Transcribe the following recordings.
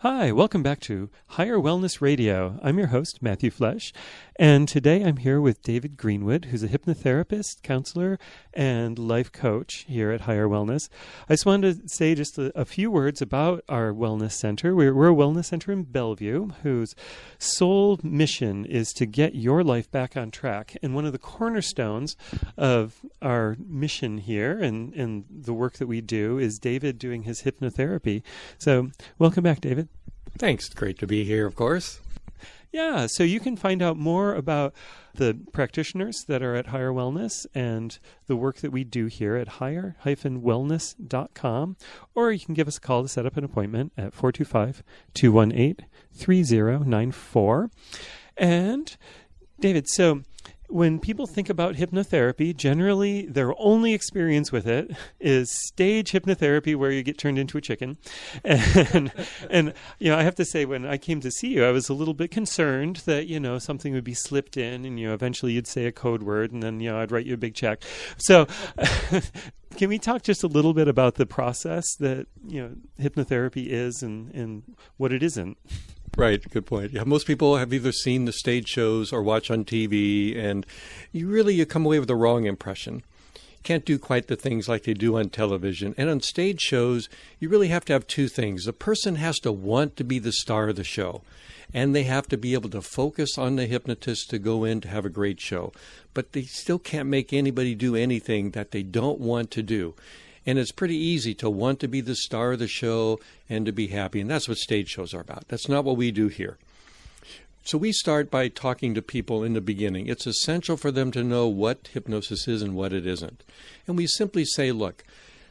Hi, welcome back to Higher Wellness Radio. I'm your host, Matthew Flesh, and today I'm here with David Greenwood, who's a hypnotherapist, counselor, and life coach here at Higher Wellness. I just wanted to say just a, a few words about our wellness center. We're, we're, a wellness center in Bellevue whose sole mission is to get your life back on track. And one of the cornerstones of our mission here and, and the work that we do is David doing his hypnotherapy. So, welcome back, David. Thanks. Great to be here, of course. Yeah, so you can find out more about the practitioners that are at Higher Wellness and the work that we do here at higher-wellness.com, or you can give us a call to set up an appointment at 425 218 3094. And David, so when people think about hypnotherapy, generally their only experience with it is stage hypnotherapy where you get turned into a chicken. And and you know, I have to say when I came to see you, I was a little bit concerned that, you know, something would be slipped in and you know, eventually you'd say a code word and then, you know, I'd write you a big check. So can we talk just a little bit about the process that, you know, hypnotherapy is and, and what it isn't? Right, good point. Yeah, most people have either seen the stage shows or watch on TV, and you really you come away with the wrong impression. Can't do quite the things like they do on television. And on stage shows, you really have to have two things. The person has to want to be the star of the show, and they have to be able to focus on the hypnotist to go in to have a great show. But they still can't make anybody do anything that they don't want to do. And it's pretty easy to want to be the star of the show and to be happy. And that's what stage shows are about. That's not what we do here. So we start by talking to people in the beginning. It's essential for them to know what hypnosis is and what it isn't. And we simply say, look,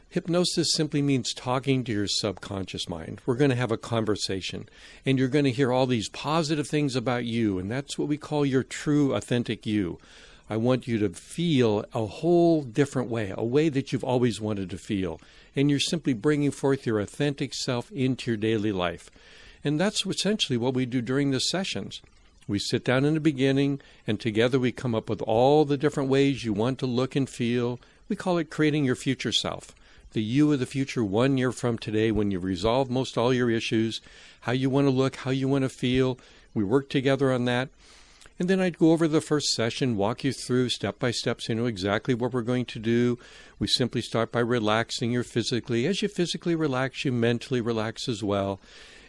hypnosis simply means talking to your subconscious mind. We're going to have a conversation, and you're going to hear all these positive things about you, and that's what we call your true, authentic you. I want you to feel a whole different way, a way that you've always wanted to feel. And you're simply bringing forth your authentic self into your daily life. And that's essentially what we do during the sessions. We sit down in the beginning, and together we come up with all the different ways you want to look and feel. We call it creating your future self. The you of the future one year from today, when you've resolved most all your issues, how you want to look, how you want to feel. We work together on that. And then I'd go over the first session, walk you through step by step so you know exactly what we're going to do. We simply start by relaxing you physically. As you physically relax, you mentally relax as well.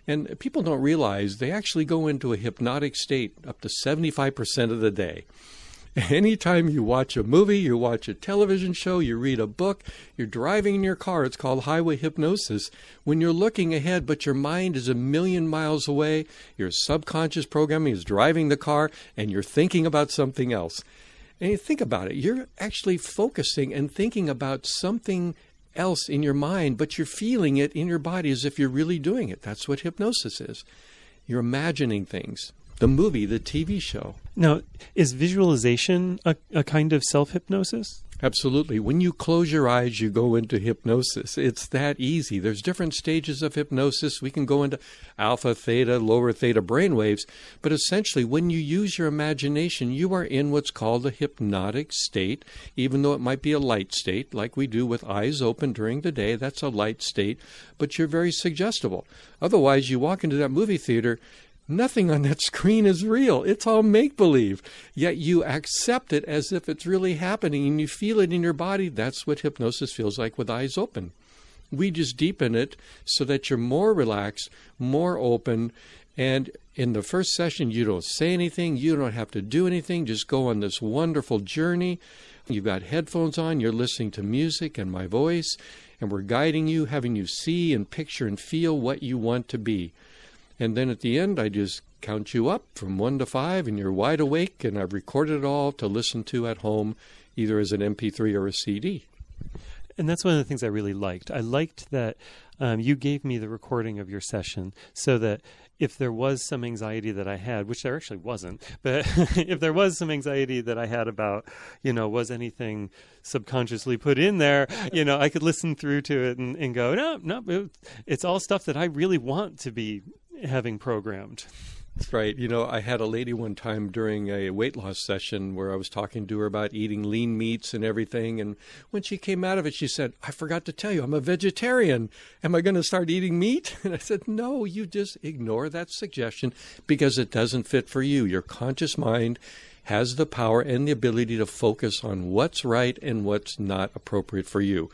And people don't realize they actually go into a hypnotic state up to 75% of the day. Anytime you watch a movie, you watch a television show, you read a book, you're driving in your car, it's called highway hypnosis. When you're looking ahead, but your mind is a million miles away, your subconscious programming is driving the car, and you're thinking about something else. And you think about it, you're actually focusing and thinking about something else in your mind, but you're feeling it in your body as if you're really doing it. That's what hypnosis is. You're imagining things the movie, the TV show. Now, is visualization a, a kind of self hypnosis? Absolutely. When you close your eyes, you go into hypnosis. It's that easy. There's different stages of hypnosis. We can go into alpha, theta, lower theta brainwaves. But essentially, when you use your imagination, you are in what's called a hypnotic state, even though it might be a light state, like we do with eyes open during the day. That's a light state, but you're very suggestible. Otherwise, you walk into that movie theater Nothing on that screen is real. It's all make believe. Yet you accept it as if it's really happening and you feel it in your body. That's what hypnosis feels like with eyes open. We just deepen it so that you're more relaxed, more open. And in the first session, you don't say anything, you don't have to do anything, just go on this wonderful journey. You've got headphones on, you're listening to music and my voice, and we're guiding you, having you see and picture and feel what you want to be. And then at the end, I just count you up from one to five, and you're wide awake, and I've recorded it all to listen to at home, either as an MP3 or a CD. And that's one of the things I really liked. I liked that um, you gave me the recording of your session so that if there was some anxiety that I had, which there actually wasn't, but if there was some anxiety that I had about, you know, was anything subconsciously put in there, you know, I could listen through to it and, and go, no, no, it's all stuff that I really want to be having programmed. That's right. You know, I had a lady one time during a weight loss session where I was talking to her about eating lean meats and everything. And when she came out of it, she said, I forgot to tell you, I'm a vegetarian. Am I going to start eating meat? And I said, No, you just ignore that suggestion because it doesn't fit for you. Your conscious mind has the power and the ability to focus on what's right and what's not appropriate for you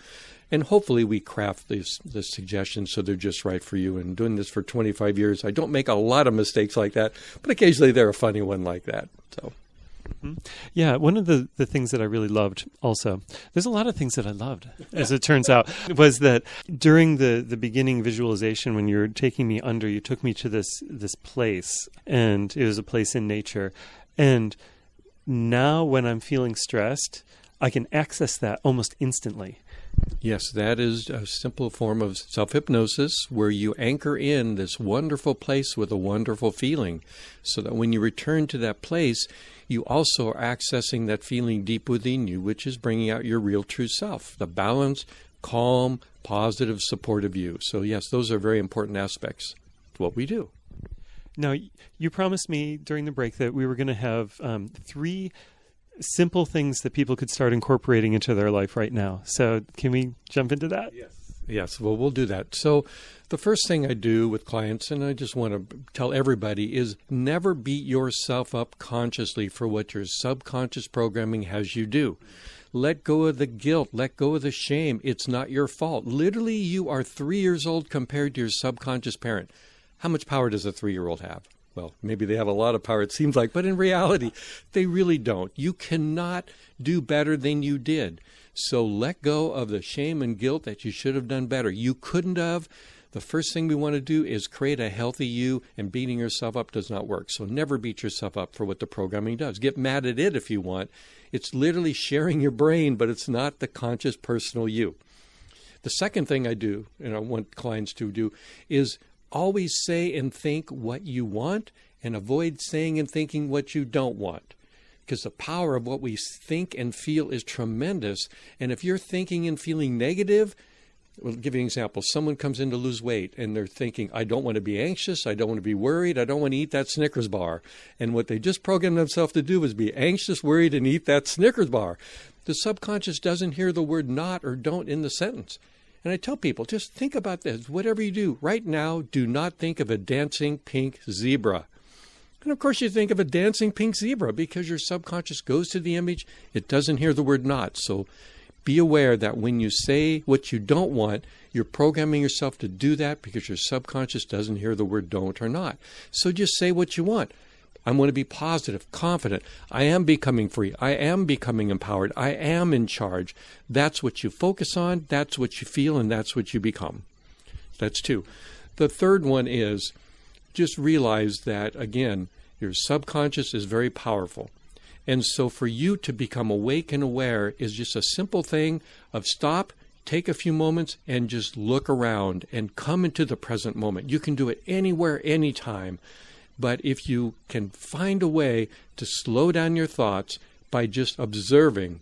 and hopefully we craft these the suggestions so they're just right for you. And doing this for 25 years, I don't make a lot of mistakes like that, but occasionally they're a funny one like that. So. Mm-hmm. Yeah, one of the, the things that I really loved also, there's a lot of things that I loved, as it turns out, was that during the, the beginning visualization, when you were taking me under, you took me to this this place, and it was a place in nature. And now when I'm feeling stressed, I can access that almost instantly. Yes, that is a simple form of self hypnosis where you anchor in this wonderful place with a wonderful feeling so that when you return to that place, you also are accessing that feeling deep within you, which is bringing out your real true self, the balanced, calm, positive, supportive you. So, yes, those are very important aspects to what we do. Now, you promised me during the break that we were going to have um, three simple things that people could start incorporating into their life right now. So, can we jump into that? Yes. Yes, well, we'll do that. So, the first thing I do with clients, and I just want to tell everybody, is never beat yourself up consciously for what your subconscious programming has you do. Let go of the guilt. Let go of the shame. It's not your fault. Literally, you are three years old compared to your subconscious parent. How much power does a three year old have? Well, maybe they have a lot of power, it seems like, but in reality, they really don't. You cannot do better than you did. So let go of the shame and guilt that you should have done better. You couldn't have. The first thing we want to do is create a healthy you, and beating yourself up does not work. So never beat yourself up for what the programming does. Get mad at it if you want. It's literally sharing your brain, but it's not the conscious personal you. The second thing I do, and I want clients to do, is always say and think what you want and avoid saying and thinking what you don't want. Because the power of what we think and feel is tremendous. And if you're thinking and feeling negative, I'll give you an example. Someone comes in to lose weight and they're thinking, I don't want to be anxious. I don't want to be worried. I don't want to eat that Snickers bar. And what they just programmed themselves to do is be anxious, worried, and eat that Snickers bar. The subconscious doesn't hear the word not or don't in the sentence. And I tell people, just think about this. Whatever you do right now, do not think of a dancing pink zebra. And of course, you think of a dancing pink zebra because your subconscious goes to the image, it doesn't hear the word not. So be aware that when you say what you don't want, you're programming yourself to do that because your subconscious doesn't hear the word don't or not. So just say what you want. I want to be positive, confident. I am becoming free. I am becoming empowered. I am in charge. That's what you focus on. That's what you feel, and that's what you become. That's two. The third one is just realize that, again, your subconscious is very powerful. And so for you to become awake and aware is just a simple thing of stop, take a few moments, and just look around and come into the present moment. You can do it anywhere, anytime. But if you can find a way to slow down your thoughts by just observing,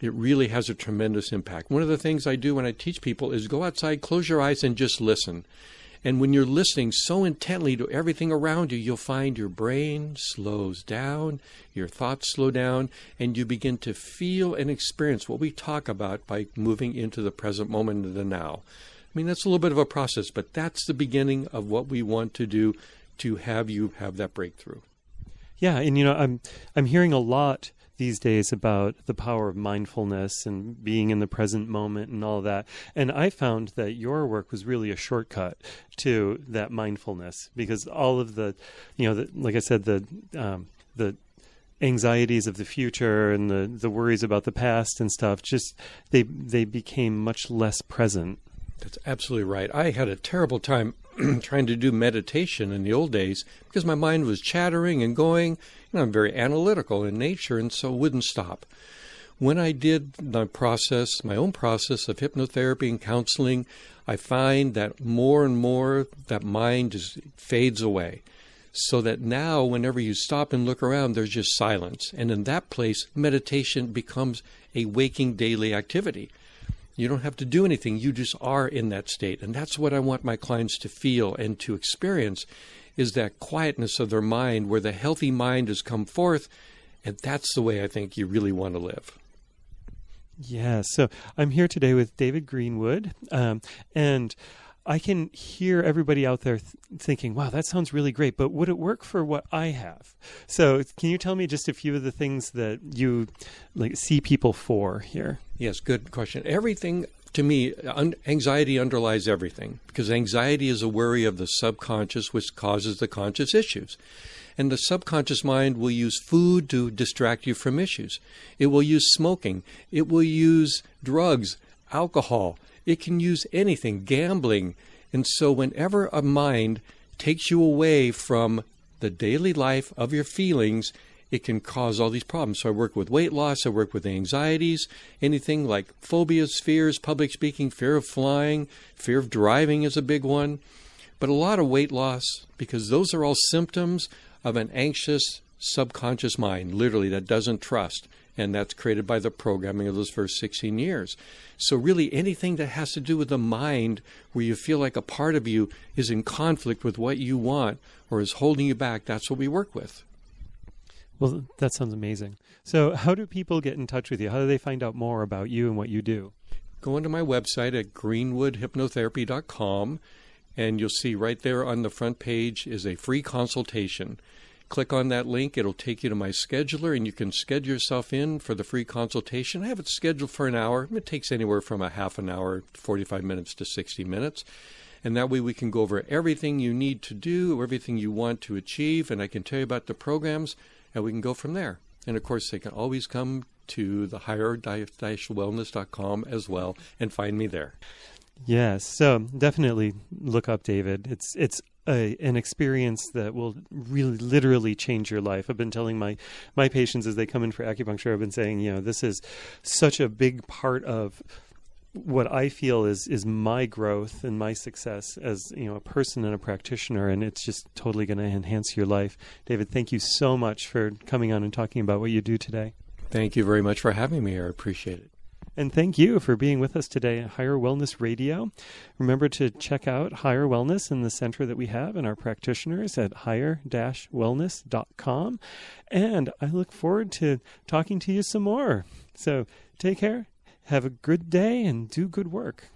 it really has a tremendous impact. One of the things I do when I teach people is go outside, close your eyes, and just listen. And when you're listening so intently to everything around you, you'll find your brain slows down, your thoughts slow down, and you begin to feel and experience what we talk about by moving into the present moment of the now. I mean, that's a little bit of a process, but that's the beginning of what we want to do to have you have that breakthrough. Yeah, and you know, I'm I'm hearing a lot these days about the power of mindfulness and being in the present moment and all that. And I found that your work was really a shortcut to that mindfulness because all of the, you know, the, like I said, the um, the anxieties of the future and the the worries about the past and stuff just they they became much less present. That's absolutely right. I had a terrible time trying to do meditation in the old days because my mind was chattering and going. You know, I'm very analytical in nature, and so wouldn't stop. When I did my process, my own process of hypnotherapy and counseling, I find that more and more that mind just fades away. So that now, whenever you stop and look around, there's just silence. And in that place, meditation becomes a waking daily activity. You don't have to do anything. You just are in that state. And that's what I want my clients to feel and to experience is that quietness of their mind where the healthy mind has come forth. And that's the way I think you really want to live. Yeah, so I'm here today with David Greenwood, um, and I can hear everybody out there th- thinking, "Wow, that sounds really great," but would it work for what I have? So, can you tell me just a few of the things that you like see people for here? Yes, good question. Everything to me, un- anxiety underlies everything because anxiety is a worry of the subconscious, which causes the conscious issues. And the subconscious mind will use food to distract you from issues. It will use smoking. It will use drugs, alcohol. It can use anything, gambling. And so, whenever a mind takes you away from the daily life of your feelings, it can cause all these problems. So I work with weight loss, I work with anxieties, anything like phobias, fears, public speaking, fear of flying, fear of driving is a big one. But a lot of weight loss, because those are all symptoms of an anxious subconscious mind, literally, that doesn't trust. And that's created by the programming of those first 16 years. So, really, anything that has to do with the mind where you feel like a part of you is in conflict with what you want or is holding you back, that's what we work with. Well, that sounds amazing. So, how do people get in touch with you? How do they find out more about you and what you do? Go onto my website at greenwoodhypnotherapy.com, and you'll see right there on the front page is a free consultation. Click on that link, it'll take you to my scheduler, and you can schedule yourself in for the free consultation. I have it scheduled for an hour. It takes anywhere from a half an hour, 45 minutes to 60 minutes. And that way we can go over everything you need to do, everything you want to achieve, and I can tell you about the programs and we can go from there. And of course, they can always come to the higher-wellness.com as well and find me there. Yes, so definitely look up David. It's it's a, an experience that will really literally change your life. I've been telling my my patients as they come in for acupuncture, I've been saying, you know, this is such a big part of what I feel is is my growth and my success as you know a person and a practitioner, and it's just totally going to enhance your life. David, thank you so much for coming on and talking about what you do today. Thank you very much for having me. Here. I appreciate it. And thank you for being with us today at Higher Wellness Radio. Remember to check out Higher Wellness in the center that we have and our practitioners at higher-wellness.com. And I look forward to talking to you some more. So take care have a good day and do good work.